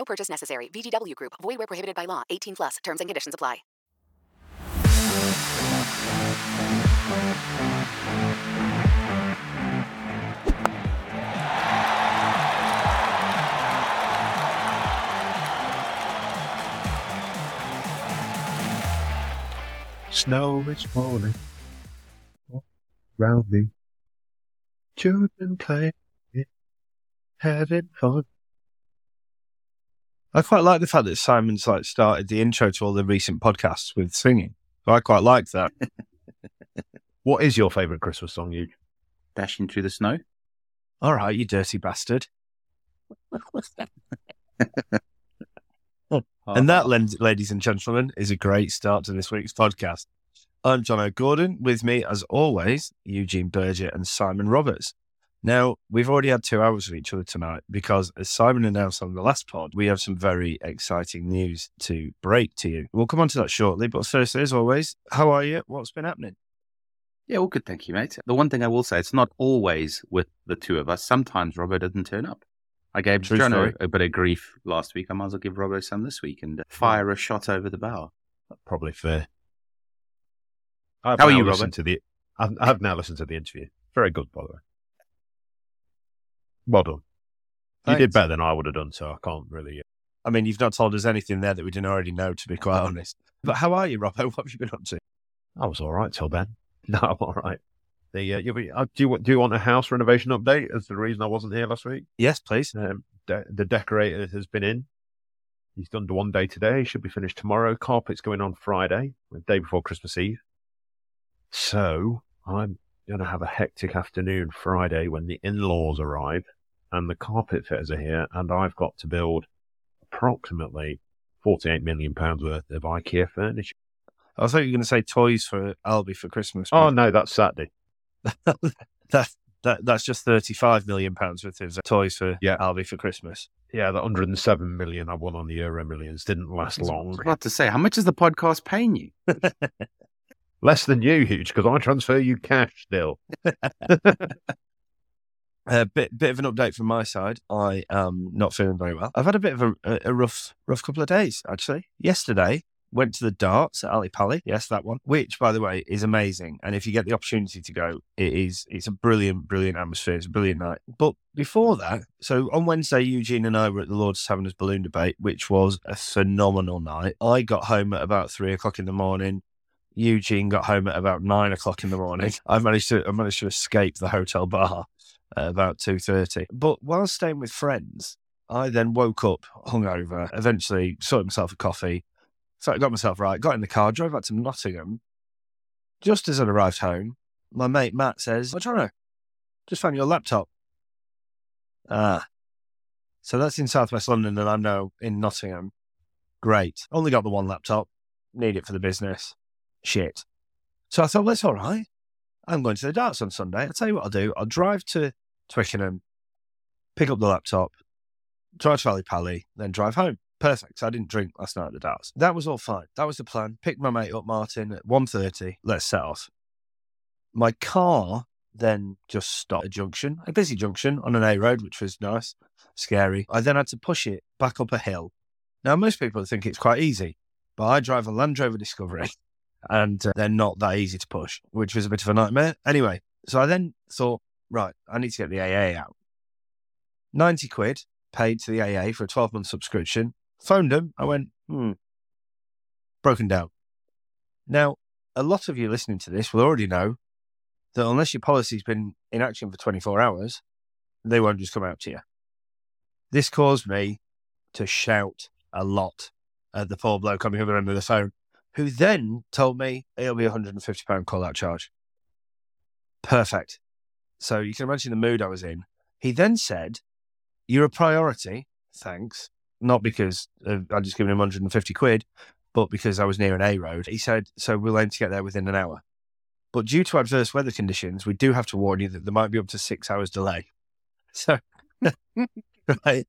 No purchase necessary. VGW Group, void where prohibited by law. 18 plus terms and conditions apply. Snow is falling round me. Children playing, having fun. I quite like the fact that Simon's like started the intro to all the recent podcasts with singing. So I quite like that. what is your favourite Christmas song, you? Dashing through the snow. All right, you dirty bastard. And that, ladies and gentlemen, is a great start to this week's podcast. I'm John O'Gordon. With me, as always, Eugene Berger and Simon Roberts. Now, we've already had two hours with each other tonight because, as Simon announced on the last pod, we have some very exciting news to break to you. We'll come on to that shortly, but first, as always, how are you? What's been happening? Yeah, all good, thank you, mate. The one thing I will say, it's not always with the two of us. Sometimes Robbo doesn't turn up. I gave True Jono a bit of grief last week. I might as well give Robbo some this week and uh, fire a shot over the bow. Probably fair. I've How are you, listened Robert? To the, I've, I've now listened to the interview. Very good, by the way. Well done. You did better than I would have done, so I can't really. uh, I mean, you've not told us anything there that we didn't already know, to be quite honest. But how are you, Robbo? What have you been up to? I was all right till then. No, I'm all right. The uh, you'll be, uh, do you want- do you want a house renovation update? As the reason I wasn't here last week. Yes, please. Um, de- the decorator has been in. He's done the one day today. He should be finished tomorrow. Carpet's going on Friday, the day before Christmas Eve. So I'm going to have a hectic afternoon Friday when the in-laws arrive and the carpet fitters are here, and I've got to build approximately 48 million pounds worth of IKEA furniture. I thought you were going to say toys for Albie for Christmas. Oh but no, that's Saturday. that, that that's just thirty-five million pounds worth of toys for Yeah. Albie for Christmas. Yeah, the 107 million I won on the Euro Millions didn't last I long. was about to say, how much is the podcast paying you? Less than you, huge, because I transfer you cash still. A bit bit of an update from my side. I am not feeling very well. I've had a bit of a, a- rough rough couple of days actually. Yesterday went to the darts at Ally Pally. Yes, that one. Which, by the way, is amazing. And if you get the opportunity to go, it is it's a brilliant brilliant atmosphere. It's a brilliant night. But before that, so on Wednesday, Eugene and I were at the Lord's Taverners balloon debate, which was a phenomenal night. I got home at about three o'clock in the morning. Eugene got home at about nine o'clock in the morning. I managed to I managed to escape the hotel bar about two thirty. But while staying with friends, I then woke up hungover. Eventually, sorted myself a coffee. So I got myself right. Got in the car, drove back to Nottingham. Just as I arrived home, my mate Matt says, "What know? Just found your laptop." Ah, so that's in Southwest London, and I'm now in Nottingham. Great. Only got the one laptop. Need it for the business. Shit. So I thought, well, that's all right. I'm going to the darts on Sunday. I'll tell you what I'll do. I'll drive to Twickenham, pick up the laptop, drive to Ally Pally, then drive home. Perfect. I didn't drink last night at the darts. That was all fine. That was the plan. Picked my mate up, Martin, at 1.30. Let's set off. My car then just stopped at a junction, a busy junction on an A road, which was nice, scary. I then had to push it back up a hill. Now, most people think it's quite easy, but I drive a Land Rover Discovery and uh, they're not that easy to push, which was a bit of a nightmare. Anyway, so I then thought, right, I need to get the AA out. 90 quid paid to the AA for a 12 month subscription. Phoned them. I went, hmm, broken down. Now, a lot of you listening to this will already know that unless your policy's been in action for 24 hours, they won't just come out to you. This caused me to shout a lot at the poor bloke on the end of the phone, who then told me it'll be a £150 call out charge. Perfect. So you can imagine the mood I was in. He then said, You're a priority. Thanks. Not because uh, I just given him 150 quid, but because I was near an A road. He said, So we'll aim to get there within an hour. But due to adverse weather conditions, we do have to warn you that there might be up to six hours delay. So, right,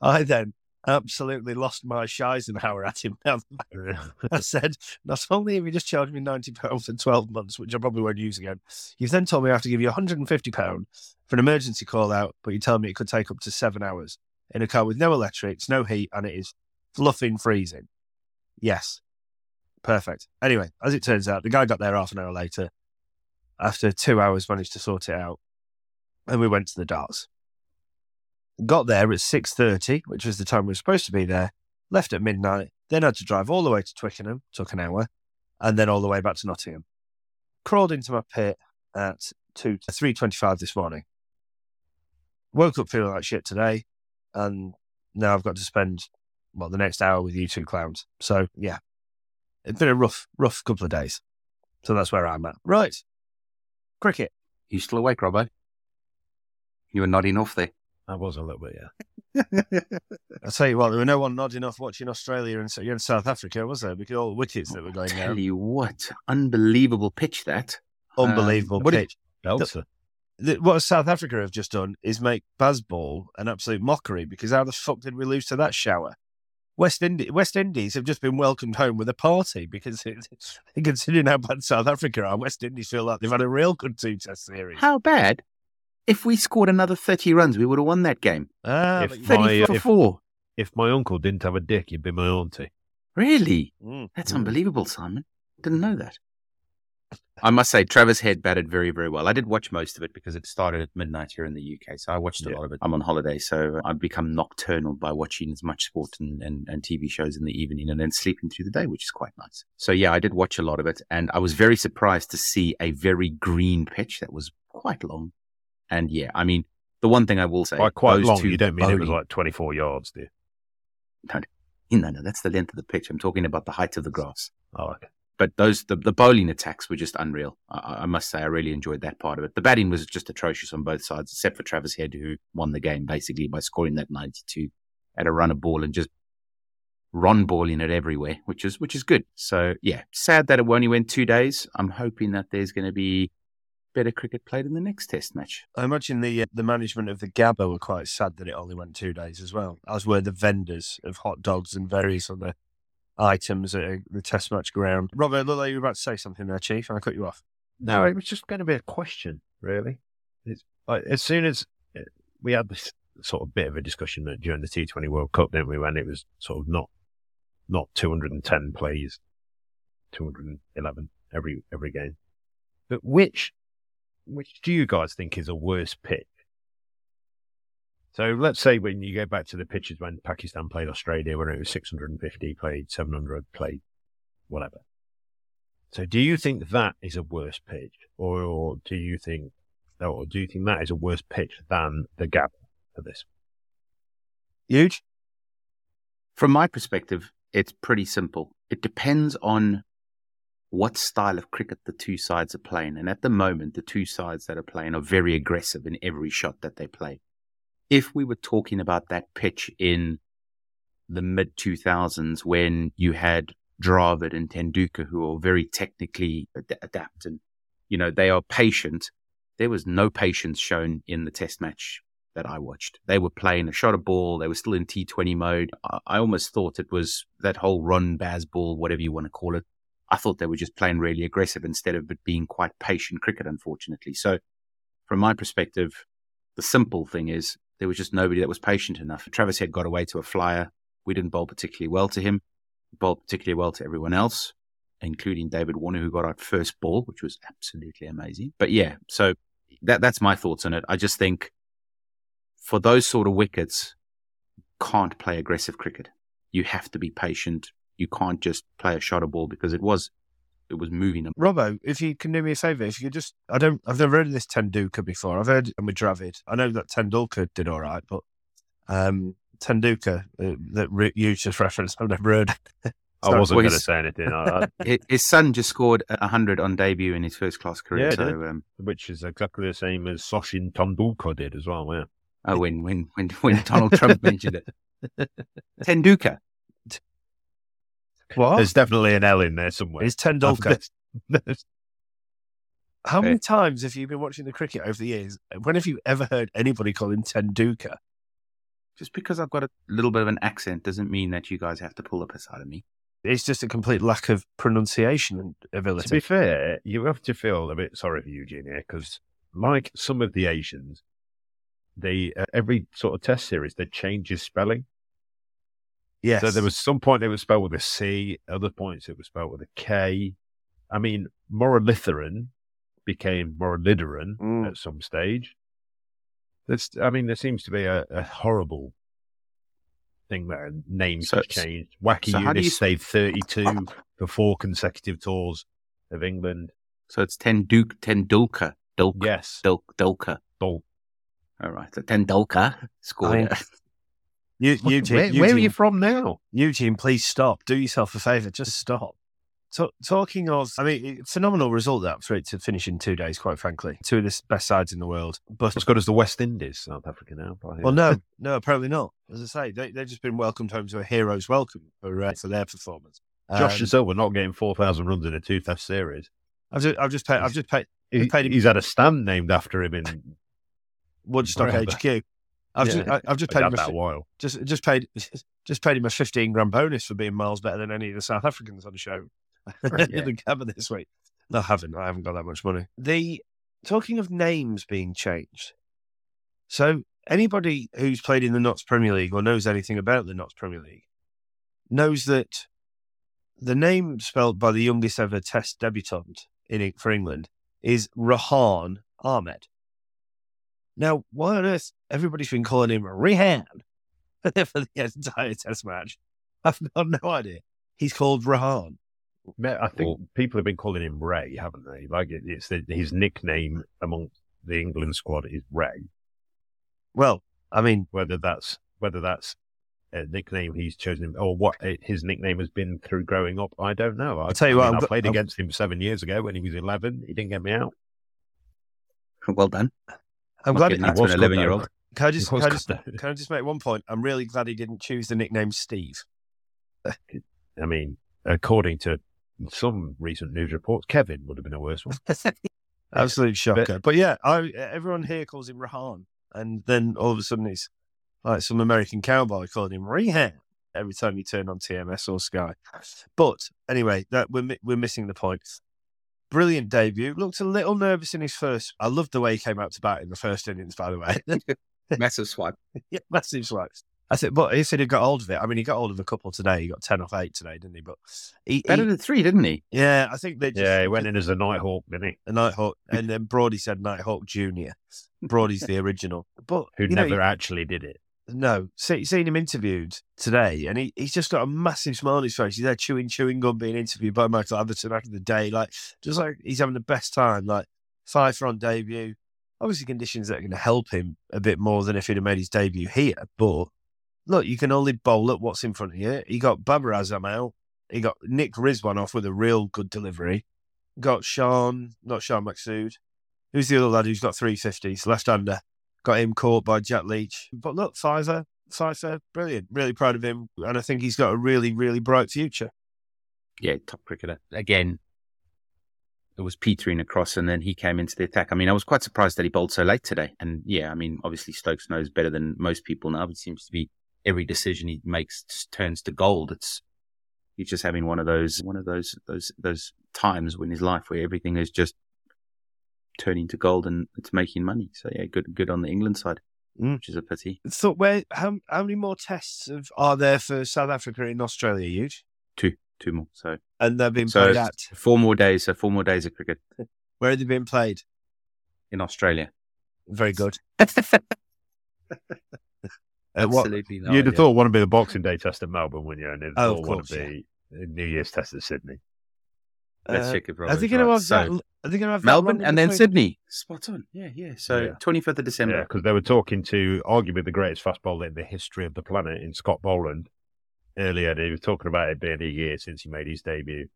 I then absolutely lost my Eisenhower at him. I said, not only have you just charged me £90 for 12 months, which I probably won't use again, you've then told me I have to give you £150 for an emergency call out, but you tell me it could take up to seven hours in a car with no electrics, no heat, and it is fluffing freezing. Yes. Perfect. Anyway, as it turns out, the guy got there half an hour later. After two hours, managed to sort it out, and we went to the darts. Got there at six thirty, which was the time we were supposed to be there. Left at midnight, then had to drive all the way to Twickenham, took an hour, and then all the way back to Nottingham. Crawled into my pit at two three twenty five this morning. Woke up feeling like shit today, and now I've got to spend well the next hour with you two clowns. So yeah, it's been a rough, rough couple of days. So that's where I'm at. Right, cricket. You still awake, Robbo? You were nodding off there. I was a little bit, yeah. I tell you what, there were no one nodding off watching Australia and in South Africa, was there? Because all the wickets that were going Tell down. you what, unbelievable pitch that. Unbelievable Um, what did- pitch. Belter. The- what South Africa have just done is make Bazball an absolute mockery because how the fuck did we lose to that shower? West Indies, West Indies have just been welcomed home with a party because it, considering how bad South Africa are, West Indies feel like they've had a real good two test series. How bad? If we scored another 30 runs, we would have won that game. Ah, If 30 My, for if- four. If my uncle didn't have a dick, he'd be my auntie. Really? Mm. That's unbelievable, Simon. Didn't know that. I must say, Travis Head batted very, very well. I did watch most of it because it started at midnight here in the UK, so I watched a Yeah. lot of it. I'm on holiday, so I've become nocturnal by watching as much sport and, and, and TV shows in the evening and then sleeping through the day, which is quite nice. So, yeah, I did watch a lot of it, and I was very surprised to see a very green pitch that was quite long. And yeah, I mean, the one thing I will say, quite those long, you don't mean it was like 24 yards, do you? No, no, that's the length of the pitch. I'm talking about the height of the grass. Oh, okay. but those the, the bowling attacks were just unreal. I, I must say, I really enjoyed that part of it. The batting was just atrocious on both sides, except for Travis Head, who won the game basically by scoring that 92 at a run of ball and just run balling it everywhere, which is which is good. So yeah, sad that it only went two days. I'm hoping that there's going to be better cricket played in the next Test match. I imagine the uh, the management of the Gabba were quite sad that it only went two days as well, as were the vendors of hot dogs and various other items at uh, the Test match ground. Robert, look like you were about to say something there, Chief, and I cut you off. No, it was just going to be a question, really. It's like, as soon as uh, we had this sort of bit of a discussion during the T20 World Cup, didn't we? When it was sort of not not 210 plays, 211 every every game. But which which do you guys think is a worse pitch? So let's say when you go back to the pitches when Pakistan played Australia, when it was 650 played, 700 played, whatever. So do you think that is a worse pitch, or, do you think, or do you think that is a worse pitch than the Gabba for this? Huge. From my perspective, it's pretty simple. It depends on what style of cricket the two sides are playing. And at the moment, the two sides that are playing are very aggressive in every shot that they play. If we were talking about that pitch in the mid 2000s when you had Dravid and Tenduka who are very technically ad- adept and you know, they are patient. There was no patience shown in the test match that I watched. They were playing a shot of ball. They were still in T20 mode. I, I almost thought it was that whole run Bazball, whatever you want to call it. I thought they were just playing really aggressive instead of being quite patient cricket, unfortunately. So from my perspective, the simple thing is there was just nobody that was patient enough. Travis Head got away to a flyer. We didn't bowl particularly well to him. We bowled particularly well to everyone else, including David Warner, who got out first ball, which was absolutely amazing. But yeah, so that that's my thoughts on it. I just think for those sort of wickets, can't play aggressive cricket. You have to be patient. You can't just play a shot of ball because it was it was moving them. Robbo, if you can do me a favour, if you could just, I don't, I've never heard of this Tenduka before. I've heard with Dravid. I know that Tendulkar did all right, but um, Tendulkar, uh, that re- you just referenced, I've never heard. I wasn't Well, going to say anything, I, I, His- His son just scored a hundred on debut in his first class career. Yeah, so did. um, which is exactly the same as Sachin Tendulkar did as well. Yeah. oh, when when when when Donald Trump mentioned it, Tenduka. What? There's definitely an L in there somewhere. Is Tendulkar. There's- How many times have you been watching the cricket over the years? When have you ever heard anybody call him Tendulkar? Just because I've got a little bit of an accent doesn't mean that you guys have to pull up piss out of me. It's just a complete lack of pronunciation ability. To be fair, you have to feel a bit sorry for Eugene here because, like some of the Asians, they uh, every sort of test series they change his spelling. Yes. So there was some point it was spelled with a C, other points it was spelled with a K. I mean, Muralitharan became Muralidaran Mm. at some stage. There's, I mean, there seems to be a, a horrible thing there. Names So- have changed. Wacky so how Younis you- stayed 32 for four consecutive tours of England. So it's Tenduk Tendulkar. Dulk, Yes. Dulk, Dulkar. Dol- All right. So Tendulkar scored. I- it. You, What- Eugene, where, where are you from now? Eugene, please stop. Do yourself a favour. Just stop. So, talking of, I mean, phenomenal result that for it to finish in two days, quite frankly. Two of the best sides in the world. But, As good as the West Indies, South Africa now. well, no, no, apparently not. As I say, they, they've just been welcomed home to a hero's welcome for, uh, for their performance. Josh Um, Silva not getting 4,000 runs in a two test series. I've just, I've just paid, I've just paid He, paid him- he's had a stand named after him in Woodstock HQ. I've just, Yeah. I, I've just paid him a, that while. just, just paid, just paid him a fifteen grand bonus for being miles better than any of the South Africans on the show. Yeah. the Gabba this week. No, I haven't. I haven't got that much money. The talking of names being changed. So anybody who's played in the Notts Premier League or knows anything about the Notts Premier League knows that the name spelled by the youngest ever Test debutant in for England is Rahan Ahmed. Now, why on earth everybody's been calling him Rehan for the entire Test match? I've got no idea. He's called Rahan. I think Well- people have been calling him Ray, haven't they? Like it's the, his nickname amongst the England squad is Ray. Well, I mean, Whether that's whether that's a nickname he's chosen or what his nickname has been through growing up, I don't know. I, I'll tell you I what, mean, I'm I go- played I'm- against him seven years ago when he was eleven. He didn't get me out. well done. I'm Not glad. getting It, out to was an good, 11 year can I just, can I just, can I just make one point? I'm really glad he didn't choose the nickname Steve. I mean, according to some recent news reports, Kevin would have been a worse one. Absolute shocker. But, yeah, I, everyone here calls him Rahan, and then all of a sudden he's like some American cowboy calling him Rehan every time you turn on TMS or Sky. But anyway, that we're we're missing the point. Brilliant debut. Looked a little nervous in his first. I loved the way he came out to bat in the first innings. By the way, Massive swipe. yeah, massive swipes. I said, but he said he got hold of it. I mean, he got hold of a couple today. He got ten off eight today, didn't he? But he, Better he than three, didn't he? yeah, I think they just, yeah, he went in as a Nighthawk, didn't he? a Nighthawk, and then Broady said Nighthawk Junior. Broady's the original, but Who you know, never actually did it. no, see, seen him interviewed today, and he, he's just got a massive smile on his face. He's there chewing chewing gum, being interviewed by Michael Atherton after the day, like just like he's having the best time. Like five for on debut. Obviously, conditions that are going to help him a bit more than if he'd have made his debut here. But look, you can only bowl at what's in front of you. He got Babar Azam out. He got Nick Rizwan off with a real good delivery. Got Sean, not Shan Masood. Who's the other lad who's got 350s, left hander? Got him caught by Jack Leach. But look, Fiver, Fiver, brilliant. Really proud of him. And I think he's got a really, really bright future. Yeah, top cricketer. Again, it was petering across, and then he came into the attack. I mean, I was quite surprised that he bowled so late today. And yeah, I mean, obviously Stokes knows better than most people now. It seems to be every decision he makes turns to gold. It's he's just having one of those one of those those those times in his life where everything is just turning to gold and it's making money. So yeah, good good on the England side, Mm. which is a pity. So, where how how many more tests of, are there for South Africa in Australia? Huge, Two two more. So and they've been so played at. four more days. So four more days of cricket Where have they been played? in Australia. Very good. Uh, what- Absolutely no You'd have thought one would be the Boxing Day test at Melbourne, wouldn't you? And you'd have Oh, of thought one course, be the New Year's test at Sydney. Let's uh, check it. Are Robert's they going to right. have So, that? Are they going to have Melbourne and then? Sydney. Spot on. Yeah, yeah. So Yeah. twenty fifth of December. Yeah, December. because they were talking to arguably the greatest fast bowler in the history of the planet in Scott Boland earlier. They were talking about it being a year since he made his debut.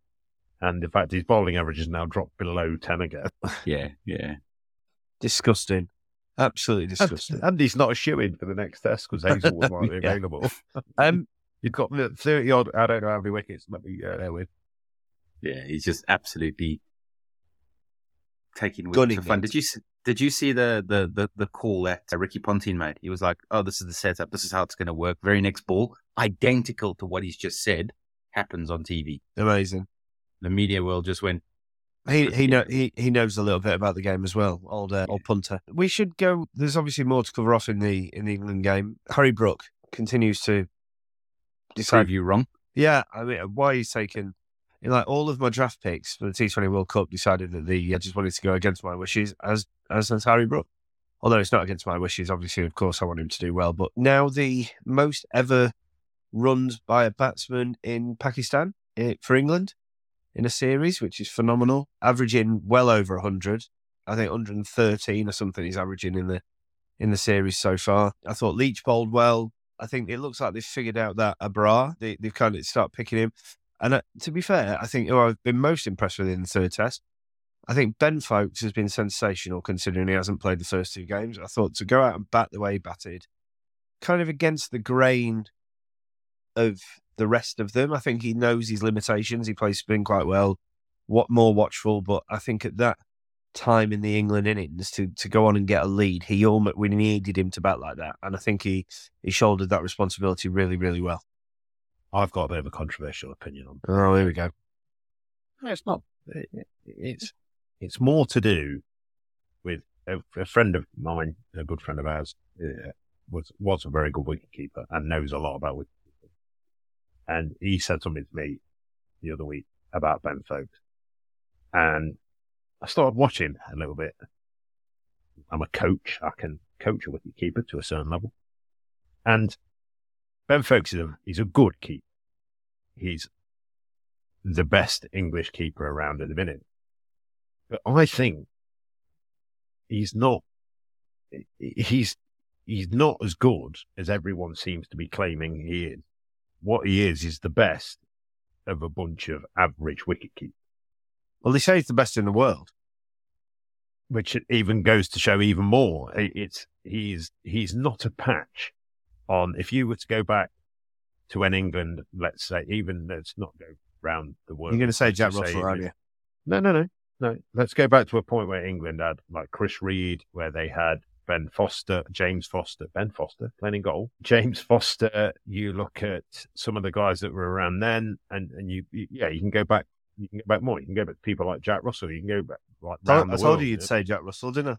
And in fact, his bowling average has now dropped below 10 again. Yeah, yeah. Disgusting. Absolutely disgusting. And, and he's not a shoe in for the next test because Hazlewood might be available. Um, You've got the 30 odd, I don't know how many wickets, let me uh, there with. Yeah, he's just absolutely taking wickets for fun. Did you did you see the the the, the call that Ricky Ponting made? He was like, "Oh, this is the setup. This is how it's going to work." Very next ball, identical to what he's just said, happens on TV. amazing. The media world just went, He he know he, he knows a little bit about the game as well. Old uh, old punter. We should go. There's obviously more to cover off in the in the England game. Harry Brook continues to decide. "Prove you wrong." Yeah, I mean, why he's taken like all of my draft picks for the T20 World Cup decided that the I just wanted to go against my wishes as as has Harry Brook. Although it's not against my wishes, obviously, of course, I want him to do well. But now the most ever runs by a batsman in Pakistan eh, for England in a series, which is phenomenal, averaging well over 100. I think 113 or something he's averaging in the in the series so far. I thought Leach bowled well. I think it looks like they've figured out that Abrar, they, they've kind of start picking him. And uh, to be fair, I think who I've been most impressed with in the third test, I think Ben Foakes has been sensational considering he hasn't played the first two games. I thought to go out and bat the way he batted, kind of against the grain of the rest of them. I think he knows his limitations. He plays spin quite well, what more watchful. But I think at that time in the England innings to to go on and get a lead, he almost we needed him to bat like that, and I think he he shouldered that responsibility really really well. I've got a bit of a controversial opinion on Oh, here we go. No, it's not. It- it- It's it's more to do with a, a friend of mine, a good friend of ours, uh, was was a very good wicketkeeper and knows a lot about wicketkeeping. And he said something to me the other week about Ben Foakes, and I started watching a little bit. I'm a coach; I can coach a wicketkeeper to a certain level, and Ben Foakes is a he's a good keeper. He's the best English keeper around at the minute. But I think he's not. He's he's not as good as everyone seems to be claiming he is. What he is is the best of a bunch of average wicket keepers, Well, they say he's the best in the world. which even goes to show even more. It- It's he's he's not a patch on. If you were to go back to when England, let's say, even let's not go round the world. You're going to say Jack Russell, aren't you? No, no, no, no. Let's go back to a point where England had like Chris Read, where they had Ben Foster, James Foster, Ben Foster playing in goal. James Foster. You look at some of the guys that were around then, and and you, you yeah, you can go back. You can go back more. You can go back to people like Jack Russell. You can go back like I, I told you you'd say Jack Russell, didn't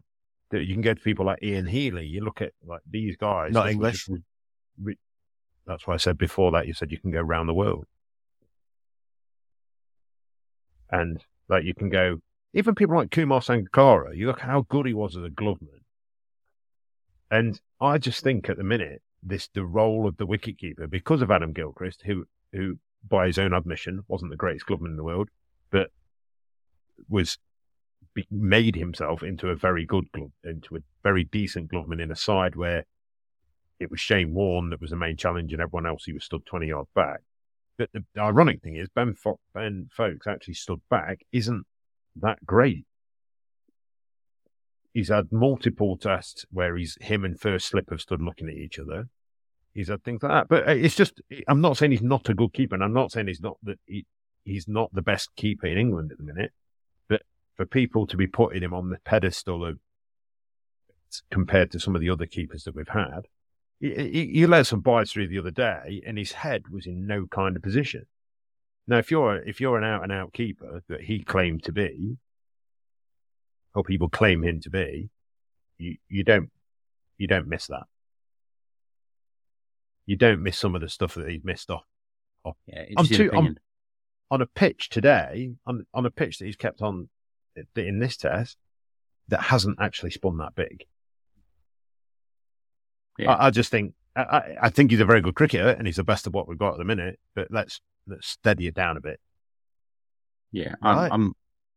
I? You can go to people like Ian Healy. You look at like these guys. Not English. re- re- that's why I said before that you said you can go around the world, and like you can go even people like Kumar Sangakkara. You look how good he was as a gloveman, and I just think at the minute this the role of the wicketkeeper because of Adam Gilchrist, who who by his own admission wasn't the greatest gloveman in the world, but was made himself into a very good glove, into a very decent gloveman in a side where it was Shane Warne that was the main challenge and everyone else he was stood 20 yards back. But the, ironic thing is Ben, Fo- ben Foakes actually stood back isn't that great. He's had multiple tests where he's him and first slip have stood looking at each other. He's had things like that, but uh, it's just I'm not saying he's not a good keeper, and I'm not saying he's not that he, he's not the best keeper in England at the minute. But for people to be putting him on the pedestal of compared to some of the other keepers that we've had. he you let some bites through the other day, and his head was in no kind of position. Now, if you're if you're an out and out keeper that he claimed to be, or people claim him to be, you you don't you don't miss that. You don't miss some of the stuff that he's missed off. off. Yeah, I'm too. I'm, on a pitch today, on on a pitch that he's kept on in this test, that hasn't actually spun that big. Yeah. I, I just think I, I- I think he's a very good cricketer and he's the best of what we've got at the minute. But let's let's steady it down a bit. Yeah, I'm, Right. I'm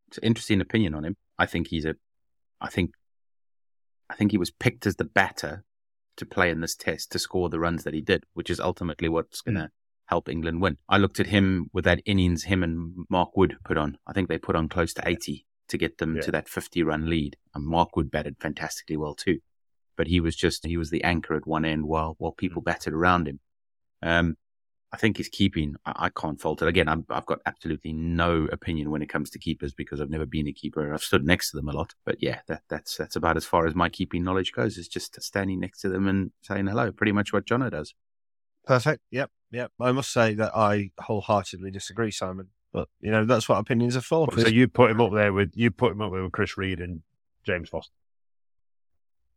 it's an interesting opinion on him. I think he's a, I think, I think he was picked as the batter to play in this test to score the runs that he did, which is ultimately what's going to help England win. I looked at him with that innings him and Mark Wood put on. I think they put on close to 80 to get them Yeah. to that 50 run lead. And Mark Wood batted fantastically well too, but he was just he was the anchor at one end while while people batted around him. Um, I think his keeping, I, I can't fault it. Again, I'm, I've got absolutely no opinion when it comes to keepers because I've never been a keeper. I've stood next to them a lot, but yeah, that, that's that's about as far as my keeping knowledge goes. Is just standing next to them and saying hello. Pretty much what Jono does. Perfect. Yep. Yep. I must say that I wholeheartedly disagree, Simon. But you know that's what opinions are for. So you put him up there with you put him up there with Chris Read and James Foster.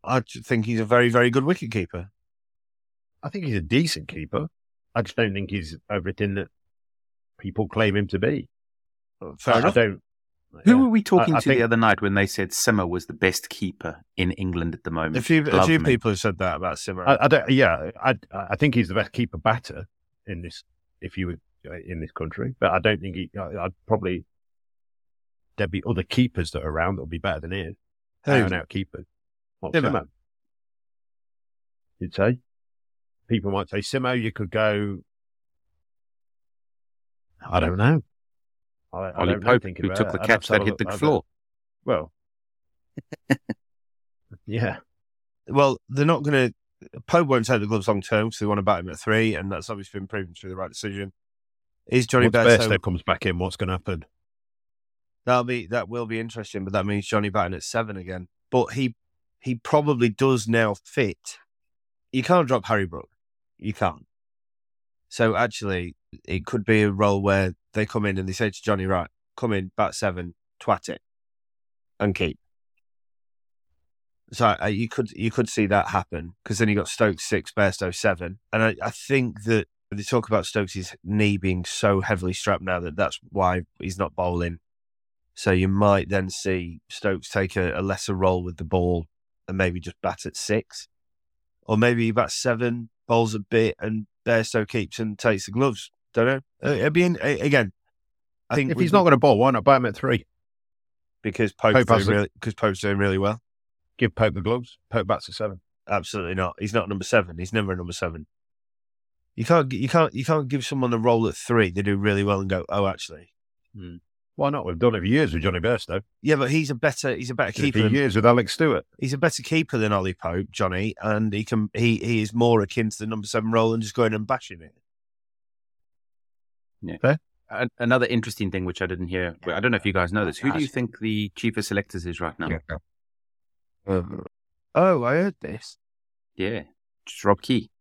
I think he's a very, very good wicket keeper. I think he's a decent keeper. I just don't think he's everything that people claim him to be. Fair I, I enough. don't. Who yeah. were we talking I- I to think- the other night when they said Simmer was the best keeper in England at the moment? A few, a few people have said that about Simmer. I, don't. Yeah, I I think he's the best keeper batter in this. If you were uh, in this country, but I don't think he. I- I'd probably there'd be other keepers that are around that would be better than him. Who? Out and out keepers. What. Simo? You'd say. People might say Simo. You could go. I don't know. I, I Ollie don't Pope, thinking who took it. the catch to that hit the I'd have- floor. Well, yeah. well, they're not going to. Pope won't take the gloves long term because they want to bat him at three, and that's obviously been proven to be the right decision. Is Johnny Once Bairstow? Bairstow comes back in, what's going to happen? That'll be that will be interesting, but that means Johnny batting at seven again. But he he probably does now fit. You can't drop Harry Brook. You can't. So actually, it could be a role where they come in and they say to Johnny, right, come in, bat seven, twat it, and keep. So uh, you could you could see that happen because then you got Stokes six, Bairstow seven, and I, I think that they talk about Stokes' knee being so heavily strapped now that that's why he's not bowling. So you might then see Stokes take a, a lesser role with the ball and maybe just bat at six, or maybe he bats seven, bowls a bit, and Bairstow keeps and takes the gloves. Don't know. Uh, It'd be in, again. I think if he's not going to bowl, why not buy him at three? because Pope's Pope doing really because Pope's doing really well. Give Pope the gloves. Pope bats at seven. Absolutely not. He's not number seven. He's never a number seven. You can't you can't you can't give someone a role at three. They do really well and go, oh, actually, Why not? We've done it for years with Johnny Bairstow. yeah, but he's a better he's a better Did keeper. for Than, years with Alex Stewart. he's a better keeper than Ollie Pope, Johnny, and he can he he is more akin to the number seven role and just going and bashing it. A- Another interesting thing which I didn't hear. I don't know if you guys know this. Who do you think the chief of selectors is right now? Uh, oh, I heard this. Yeah, it's Rob Key.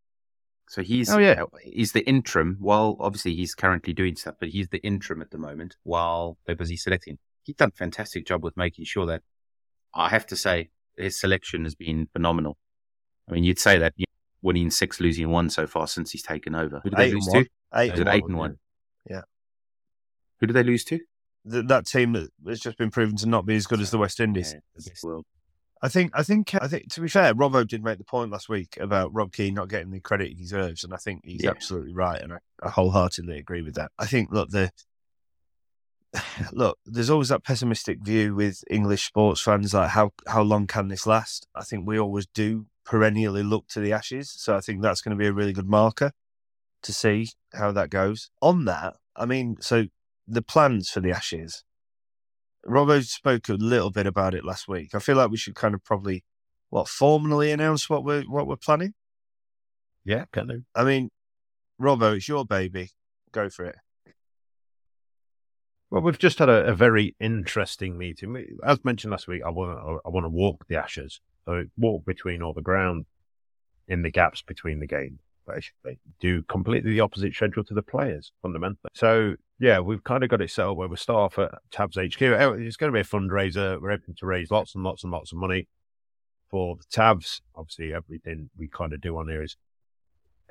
So he's Oh, yeah. he's the interim. While obviously he's currently doing stuff, but he's the interim at the moment while they're busy selecting. He's done a fantastic job with making sure that I have to say his selection has been phenomenal. I mean, you'd say that you know, winning six, losing one so far since he's taken over. Who did they Eight lose and one. to? Eight Was eight and one? Yeah. Who did they lose to? Th- that team that has just been proven to not be as good as the West Indies. Yeah, the best world. I think, I think, I think. To be fair, Robbo did make the point last week about Rob Keane not getting the credit he deserves, and I think he's Yeah. absolutely right, and I, I wholeheartedly agree with that. I think, look, the look, there's always that pessimistic view with English sports fans, like how how long can this last? I think we always do perennially look to the Ashes, so I think that's going to be a really good marker to see how that goes. On that, I mean, so the plans for the Ashes. Robbo spoke a little bit about it last week. I feel like we should kind of probably, what, formally announce what we're what we're planning. Yeah, can do. I mean, Robbo, it's your baby. Go for it. Well, we've just had a, a very interesting meeting. As mentioned last week, I want I want to walk the Ashes, so walk between all the ground in the gaps between the games. Basically, do completely the opposite schedule to the players fundamentally. So yeah, we've kind of got it set up where we start off at Tabs HQ. It's going to be a fundraiser. We're hoping to raise lots and lots and lots of money for the Tabs. Obviously, everything we kind of do on here is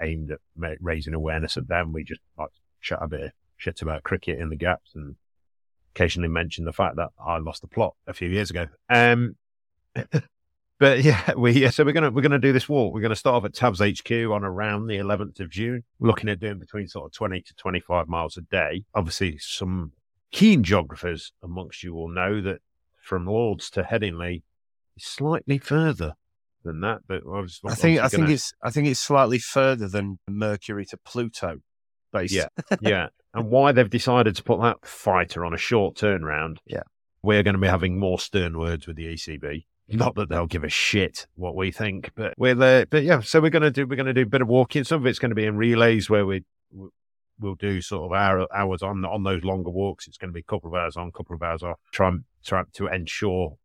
aimed at raising awareness of them. We just like chat a bit of shit about cricket in the gaps and occasionally mention the fact that I lost the plot a few years ago. Um, but yeah, we yeah, so we're gonna we're gonna do this walk. We're gonna start off at Tabs HQ on around the 11th of June. looking at doing between sort of 20 to 25 miles a day. Obviously, some keen geographers amongst you will know that from Lords to Headingley is slightly further than that. But I, was, I think I think it's I think it's slightly further than Mercury to Pluto. Based. Yeah, yeah and why they've decided to put that fighter on a short turnaround. Yeah. We're going to be having more stern words with the ECB. Not that they'll give a shit what we think, but we're there. But yeah, so we're going to do we're to do a bit of walking. Some of it's going to be in relays where we we'll do sort of hour, hours on on those longer walks. It's going to be a couple of hours on, couple of hours off. Try try to ensure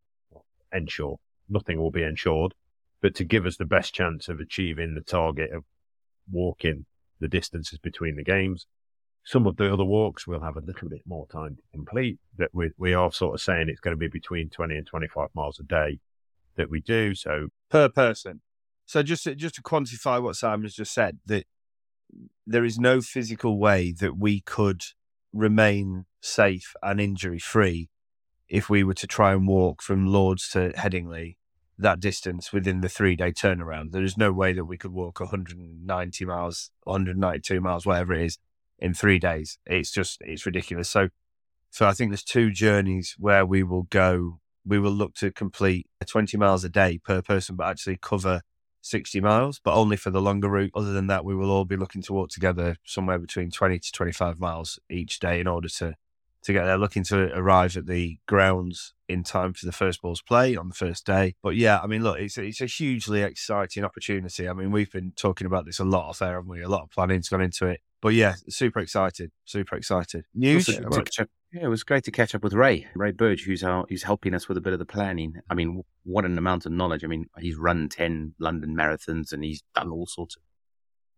ensure nothing will be ensured, but to give us the best chance of achieving the target of walking the distances between the games some of the other walks we'll have a little bit more time to complete. That we we are sort of saying it's going to be between twenty and twenty five miles a day that we do. So per person. So just to, just to quantify what Simon has just said, that there is no physical way that we could remain safe and injury free if we were to try and walk from Lords to Headingley that distance within the three day turnaround. There is no way that we could walk 190 miles, 192 miles, whatever it is, in three days. It's just it's ridiculous. So so I think there's two journeys where we will go. We will look to complete 20 miles a day per person, but actually cover 60 miles, but only for the longer route. Other than that, we will all be looking to walk together somewhere between 20 to 25 miles each day in order to to get there. Looking to arrive at the grounds in time for the first balls play on the first day. But yeah, I mean, look, it's a, it's a hugely exciting opportunity. I mean, we've been talking about this a lot off air, haven't we? A lot of planning's gone into it but yeah, super excited, super excited. News. Yeah, yeah, it was great to catch up with Ray, Ray Burge, who's our, who's helping us with a bit of the planning. I mean, what an amount of knowledge! I mean, he's run ten London marathons and he's done all sorts of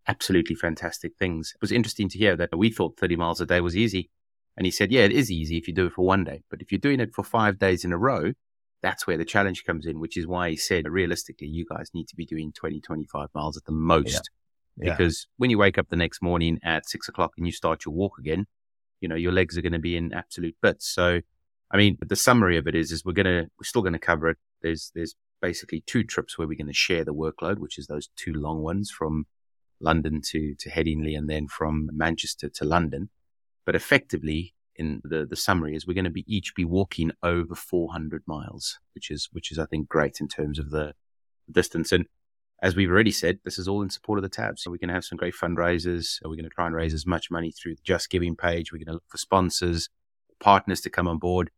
absolutely fantastic things. It was interesting to hear that we thought thirty miles a day was easy, and he said, "Yeah, it is easy if you do it for one day, but if you're doing it for five days in a row." That's where the challenge comes in, which is why he said, realistically, you guys need to be doing 20, 25 miles at the most yeah. because when you wake up the next morning at six o'clock and you start your walk again, you know, your legs are going to be in absolute bits. So, I mean, the summary of it is, is we're going to, we're still going to cover it. There's, there's basically two trips where we're going to share the workload, which is those two long ones from London to, to Headingley and then from Manchester to London. But effectively, in the, the summary is we're going to be each be walking over 400 miles, which is, which is, I think, great in terms of the distance. And as we've already said, this is all in support of the tabs. We're going to have some great fundraisers. Are We're going to try and raise as much money through the JustGiving page. We're going to look for sponsors, partners to come on board.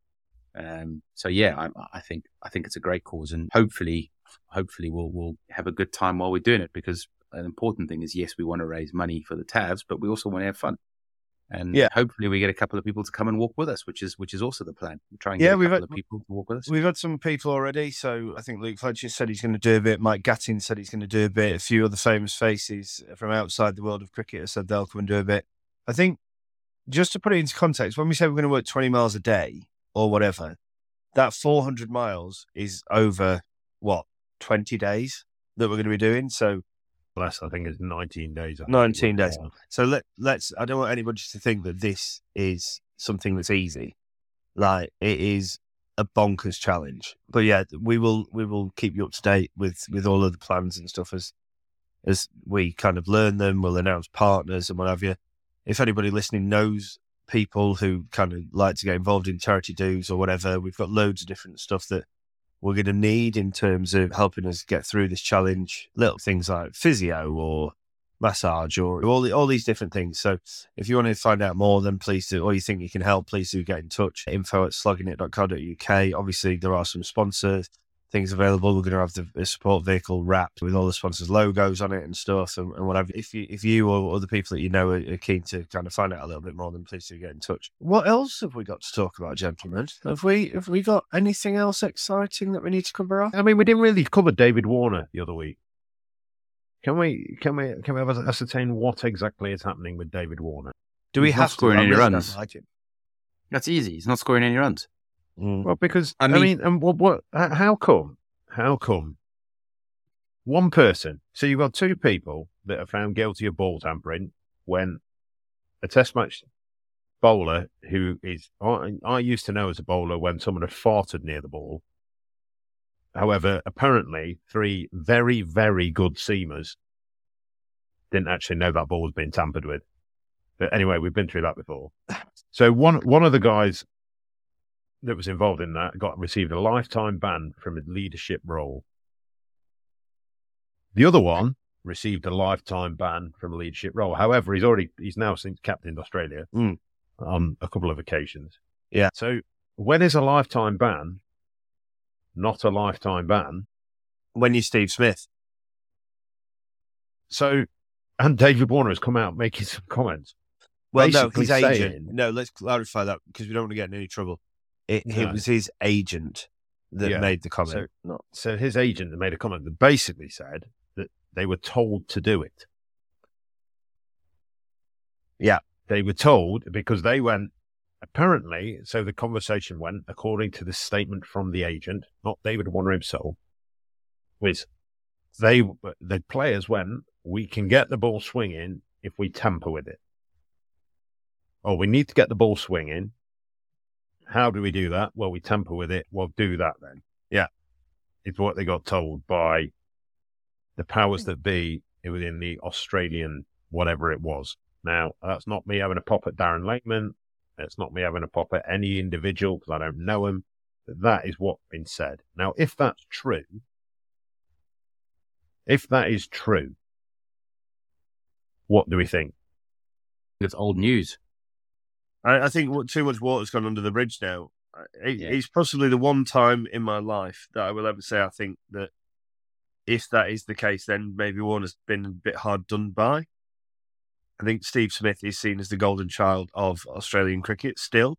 Um, so yeah, I, I, think I think it's a great cause, and hopefully, hopefully we'll we'll have a good time while we're doing it. Because an important thing is, yes, we want to raise money for the tabs, but we also want to have fun and yeah. hopefully we get a couple of people to come and walk with us, which is which is also the plan. We try and yeah, we've had, people to walk with us. We've had some people already. So I think Luke Fletcher said he's going to do a bit. Mike Gatting said he's going to do a bit. A few other famous faces from outside the world of cricket have said they'll come and do a bit. I think just to put it into context, when we say we're going to work 20 miles a day or whatever, that 400 miles is over what 20 days that we're going to be doing. So less. I think it's 19 days. 19 days. So let let's. I don't want anybody to think that this is something that's easy. Like it is a bonkers challenge. But yeah, we will we will keep you up to date with with all of the plans and stuff as as we kind of learn them. We'll announce partners and what have you. If anybody listening knows people who kind of like to get involved in charity dues or whatever, we've got loads of different stuff that we're going to need in terms of helping us get through this challenge. Little things like physio or massage or all the, all these different things. So if you want to find out more, then please do, or you think you can help, please do get in touch. Info at sloggingit.co.uk. Obviously, there are some sponsors things available. We're going to have the, the support vehicle wrapped with all the sponsors' logos on it and stuff and, and whatever. If you, if you or other people that you know are, are keen to kind of find out a little bit more, then please do get in touch. What else have we got to talk about, gentlemen? Have we have we got anything else exciting that we need to cover off? I mean, we didn't really cover David Warner the other week. Can we can we can we have ascertain what exactly is happening with David Warner? Do we He's have scoring to? I any runs. like. That's easy. He's not scoring any runs. Mm. Well, because I I mean- mean, and what, what? How come? How come? One person. So you've got two people that are found guilty of ball tampering when a Test match bowler who is I, I used to know as a bowler when someone had farted near the ball. However, apparently, three very very good seamers didn't actually know that ball was being tampered with. But anyway, we've been through that before. So one one of the guys that was involved in that got received a lifetime ban from a leadership role. The other one received a lifetime ban from a leadership role. However, he's already he's now since captained Australia Mm. on a couple of occasions. Yeah. So when is a lifetime ban not a lifetime ban? When you Steve Smith, So and David Warner has come out making some comments. well, no, his agent. No, let's clarify that because we don't want to get in any trouble. It, No. it was his agent that Yeah. made the comment. So- not So his agent that made a comment that basically said that they were told to do it. Yeah. They were told because they went, apparently, so the conversation went, according to the statement from the agent, not David Warner himself, was they, the players went, we can get the ball swinging if we tamper with it. Oh, we need to get the ball swinging. How do we do that? Well, we tamper with it. Well, do that then. Yeah. It's what they got told by the powers hmm. that be within the Australian whatever it was. Now, that's not me having a pop at Darren Lehmann. It's not me having a pop at any individual because I don't know him. But that is what's been said. Now, if that's true, if that is true, what do we think? It's old news. I, I think what, too much water's gone under the bridge now. It, Yeah. It's possibly the one time in my life that I will ever say I think that if that is the case, then maybe Warner's been a bit hard done by. I think Steve Smith is seen as the golden child of Australian cricket still,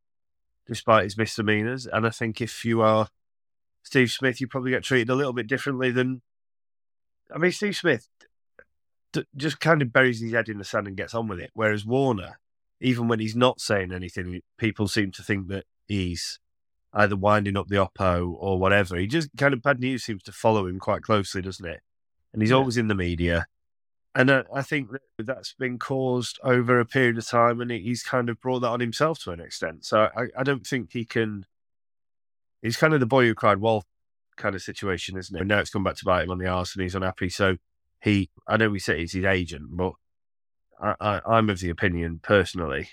despite his misdemeanors. And I think if you are Steve Smith, you probably get treated a little bit differently than. I mean, Steve Smith just kind of buries his head in the sand and gets on with it. Whereas Warner, even when he's not saying anything, people seem to think that he's either winding up the oppo or whatever. He just kind of bad news seems to follow him quite closely, doesn't it? And he's Yeah. always in the media. And uh, I think that that's been caused over a period of time, and he's kind of brought that on himself to an extent. So I, I don't think he can. He's kind of the boy who cried wolf kind of situation, isn't it? And now it's come back to bite him on the arse, and he's unhappy. So he, I know we say he's his agent, but I, I, I'm of the opinion personally,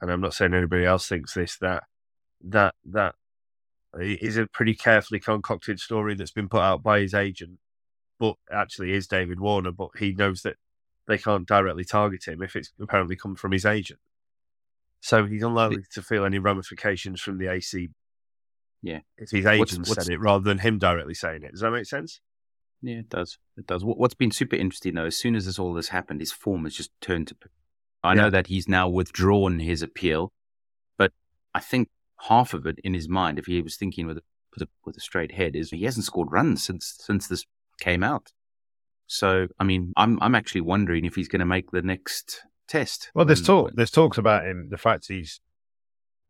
and I'm not saying anybody else thinks this that that that is a pretty carefully concocted story that's been put out by his agent, but actually is David Warner. But he knows that they can't directly target him if it's apparently come from his agent. So he's unlikely to feel any ramifications from the AC. Yeah. if his What's- agent what's- said it rather than him directly saying it. Does that make sense? Yeah, it does. It does. What- What's been super interesting though, as soon as this all this happened, his form has just turned to. I Yeah. know that he's now withdrawn his appeal, but I think half of it in his mind, if he was thinking with a with a, with a straight head, is he hasn't scored runs since since this came out. So I mean, I'm I'm actually wondering if he's going to make the next test. Well, there's talk. There's talks about him. The fact he's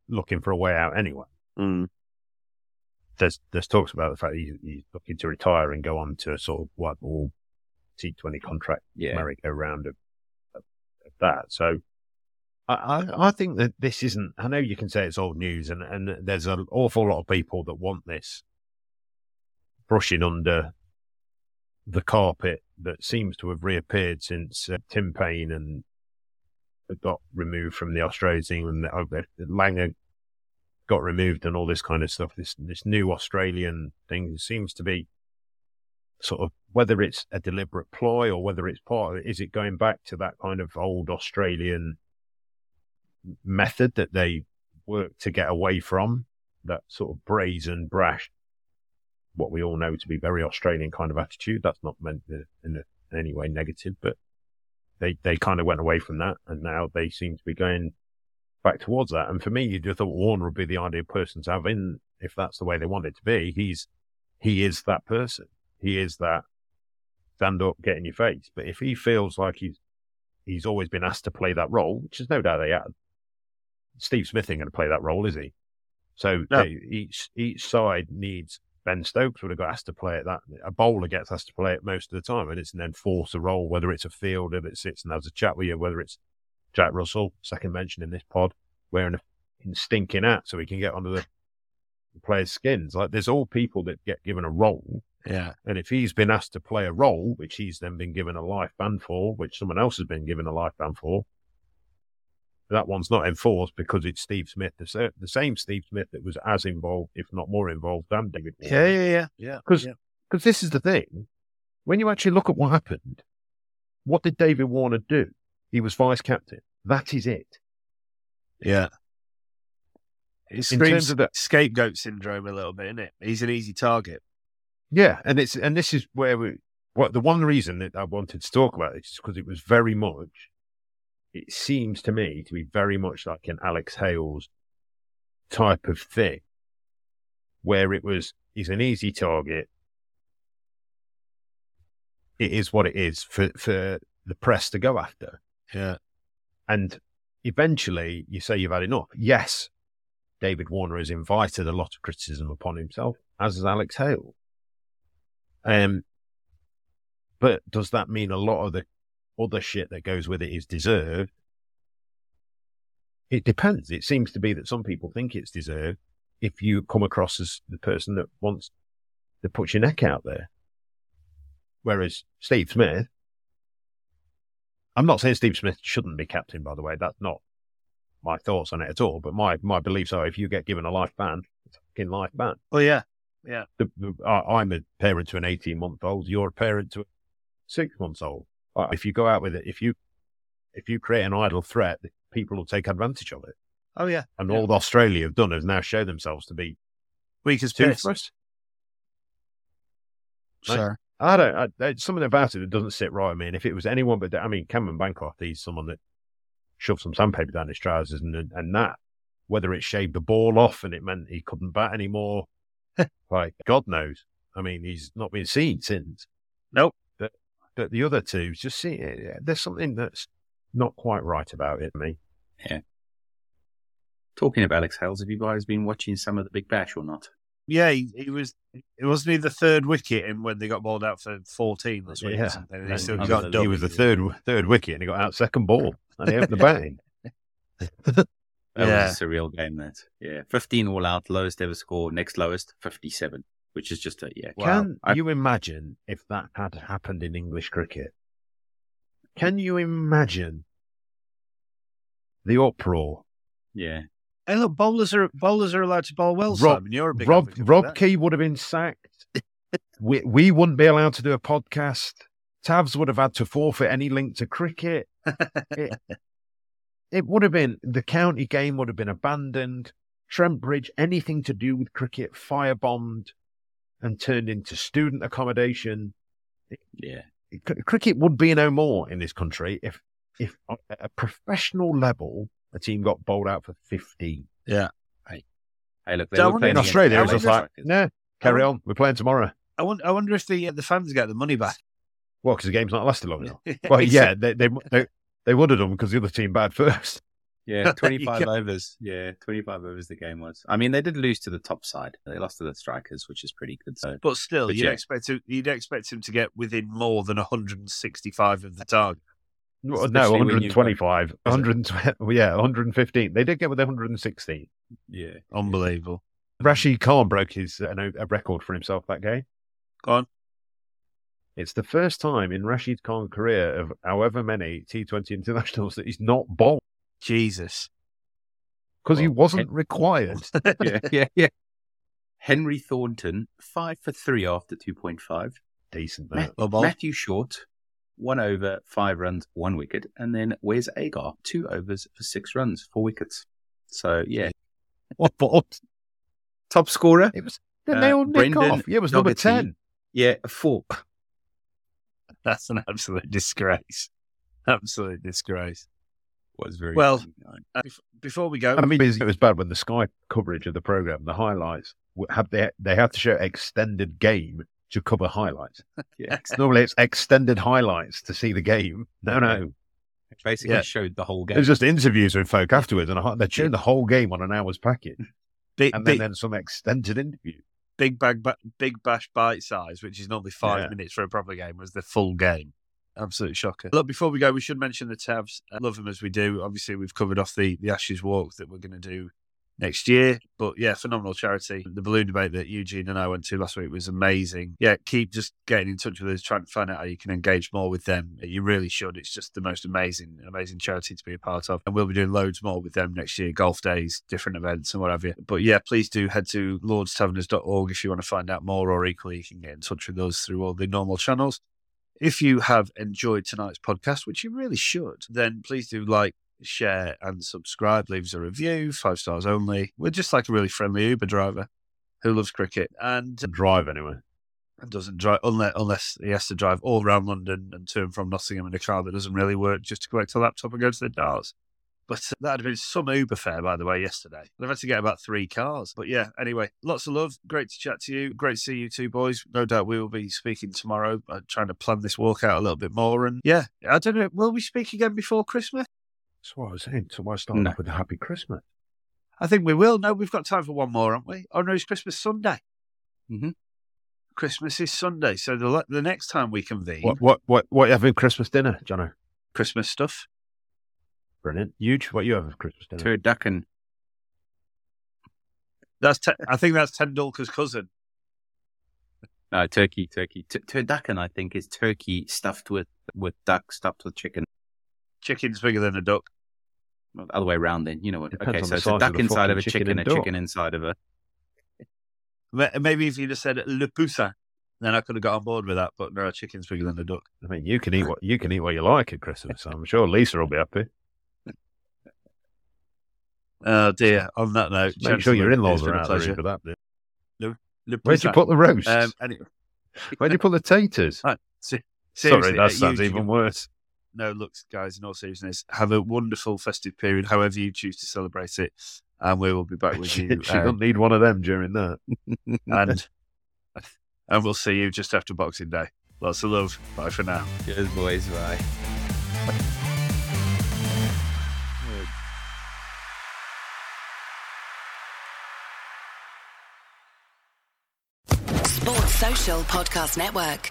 looking for a way out anyway. Mm. There's there's talks about the fact he's, he's looking to retire and go on to a sort of white ball T20 contract Yeah. merry-go round of, of, of that. So I, I I think that this isn't. I know you can say it's old news, and and there's an awful lot of people that want this brushing under the carpet that seems to have reappeared since uh, Tim Paine and got removed from the Australian team, and uh, Langer got removed, and all this kind of stuff. This this new Australian thing seems to be sort of whether it's a deliberate ploy or whether it's part of it. Is it going back to that kind of old Australian method that they work to get away from? That sort of brazen, brash what we all know to be very Australian kind of attitude. That's not meant in, any way negative, but they, they kind of went away from that and now they seem to be going back towards that. And for me, you just thought Warner would be the ideal person to have in if that's the way they want it to be. He's, he is that person. He is that stand up, get in your face. But if he feels like he's, he's always been asked to play that role, which is no doubt they had, Steve Smith ain't going to play that role, is he? So No. they, each each side needs. Ben Stokes would have got asked to play it. That a bowler gets asked to play it most of the time, and it's then force a role, whether it's a fielder that sits and has a chat with you, whether it's Jack Russell, second mention in this pod, wearing a stinking hat so he can get under the, the players' skins. Like there's all people that get given a role, Yeah. and if he's been asked to play a role, which he's then been given a life ban for, which someone else has been given a life ban for, that one's not enforced because it's Steve Smith, the, the same Steve Smith that was as involved, if not more involved, than David. Warner. Yeah, yeah, yeah. Yeah. Because yeah. this is the thing. When you actually look at what happened, what did David Warner do? He was vice captain. That is it. Yeah. It In terms of the- scapegoat syndrome a little bit, isn't it? He's an easy target. Yeah, and it's and this is where we. What the one reason that I wanted to talk about this is because it was very much. It seems to me to be very much like an Alex Hales type of thing, where it was he's an easy target. It is what it is for for the press to go after. Yeah. And eventually you say you've had enough. Yes, David Warner has invited a lot of criticism upon himself, as has Alex Hale. Um, but does that mean a lot of the other shit that goes with it is deserved? It depends. It seems to be that some people think it's deserved if you come across as the person that wants to put your neck out there. Whereas Steve Smith, I'm not saying Steve Smith shouldn't be captain, by the way. That's not my thoughts on it at all. But my, my beliefs are if you get given a life ban, it's a fucking life ban. Oh, yeah. The, the, I, I'm a parent to an 18 month old. You're a parent to a six months old. If you go out with it, if you if you create an idle threat, people will take advantage of it. Oh, yeah. And Yeah. all Australia have done is now show themselves to be Weak as toothless. Sure. I don't. I, there's something about it that doesn't sit right with me. And if it was anyone but, I mean, Cameron Bancroft, he's someone that shoved some sandpaper down his trousers, and and that, whether it shaved the ball off and it meant he couldn't bat anymore, like God knows. I mean, he's not been seen since. Nope. But, but the other two, just see, there's something that's not quite right about it. Me, Yeah. Talking of Alex Hales, have you guys been watching some of the Big Bash or not? Yeah, he, he was. It wasn't he the third wicket in when they got bowled out for fourteen this week. Yeah. and he And still he, got was, dubbed. he was the third third wicket, and he got out second ball, and he opened the batting. That Yeah. was a surreal game. That yeah, fifteen all out, lowest ever score. Next lowest, fifty-seven, which is just a yeah. Can I- you imagine if that had happened in English cricket? Can you imagine the uproar? yeah, Hey, look, bowlers are bowlers are allowed to bowl well. Rob- Simon, you're a big Rob Rob. Key would have been sacked. we we wouldn't be allowed to do a podcast. Tavs would have had to forfeit any link to cricket. it, it would have been the county game would have been abandoned. Trent Bridge, anything to do with cricket, firebombed and turned into student accommodation. yeah. cricket would be no more in this country if if at a professional level a team got bowled out for 15. Hey, hey look, they So I were playing In in Australia, it was I just like, no, carry on, we're playing tomorrow. I wonder, I wonder if the uh, the fans get the money back. Well, because the game's not lasted long enough. Well, yeah, they, they, they, they would have done because the other team bad first. Yeah, 25 go. overs. Yeah, 25 overs the game was. I mean, they did lose to the top side. They lost to the strikers, which is pretty good. So, But still, But you'd yeah. expect him, you'd expect him to get within more than 165 of the target. No, Especially when 125, 120, yeah, 115. They did get with 116. yeah. Unbelievable. Rashid Khan broke his uh, no, a record for himself that game. Go on. It's the first time in Rashid Khan's career of however many T20 internationals that he's not bowled Jesus. because he wasn't it- required. yeah, yeah, yeah. Henry Thornton, five for three after 2.5. Decent, Matt- that. Well bowled. Matthew Short, one over, five runs, one wicket. And then where's Agar, two overs for six runs, four wickets. So, yeah. What, what, Top scorer? It was Then Uh, they all nick Brendan off. Yeah, it was number 10. Yeah, a four. That's an absolute disgrace. Absolute disgrace. Was very Well, Uh, before we go, I mean, it was bad when the Sky coverage of the program, the highlights, have they they have to show extended game to cover highlights. yeah, Normally, it's extended highlights to see the game. No, no, It basically Yeah. showed the whole game. there's just interviews with folk afterwards, and they're showing the whole game on an hour's packet, big, and then, big, then some extended interview. big bag, ba- big bash bite size, which is normally five Yeah. minutes for a proper game, was the full game. Absolute shocker. Look, before we go, we should mention the Tavs. I love them as we do. Obviously, we've covered off the the Ashes walk that we're going to do next year. But yeah, phenomenal charity. The balloon debate that Eugene and I went to last week was amazing. Yeah, keep just getting in touch with us, trying to find out how you can engage more with them. You really should. It's just the most amazing, amazing charity to be a part of. And we'll be doing loads more with them next year, golf days, different events and what have you. But yeah, please do head to lordstaverners.org if you want to find out more, or equally, you can get in touch with us through all the normal channels. If you have enjoyed tonight's podcast, which you really should, then please do like, share, and subscribe. Leave us a review, five stars only. We're just like a really friendly Uber driver who loves cricket and drive anyway. And doesn't drive unless, unless he has to drive all around London and to and from Nottingham in a car that doesn't really work just to collect a laptop and go to the darts. But uh, that had been some Uber fare, by the way, yesterday. I've had to get about three cars. But yeah, anyway, lots of love. Great to chat to you. Great to see you two boys. No doubt we will be speaking tomorrow, uh, trying to plan this walk out a little bit more. And yeah, I don't know, will we speak again before Christmas? That's what I was saying. So why start No. off with a happy Christmas? I think we will. No, we've got time for one more, haven't we? Oh, no, it's Christmas Sunday. Mhm. Christmas is Sunday. So the, the next time we convene, What what what what you having Christmas dinner, Johnno? Christmas stuff. Brilliant. Huge. What you have for Christmas dinner? Turducken. That's te- I think that's Tendulkar's cousin. No, turkey, turkey. T- turducken, I think, is turkey stuffed with, with duck, stuffed with chicken. Chicken's bigger than a duck. Well, other way around then. You know what? Okay, so it's a duck the inside of a chicken chicken, a chicken inside of a. Maybe if you'd have said le poussin, then I could have got on board with that. But no, chicken's bigger than a duck. I mean, you can eat what you can eat what you like at Christmas. I'm sure Lisa will be happy. Oh dear. On that note, Make sure your gentlemen, in-laws are a out there pleasure. for that. bit. Le Where'd you put the roast? Um, anyway, Where'd you put the taters? Right, se- Sorry, that sounds even worse. No, look, guys, in all seriousness, have a wonderful festive period, however you choose to celebrate it. And we will be back with She, you. she um, don't need one of them during that. and and we'll see you just after Boxing Day. Lots of love. Bye for now. Cheers, boys. Bye. Sports Social Podcast Network.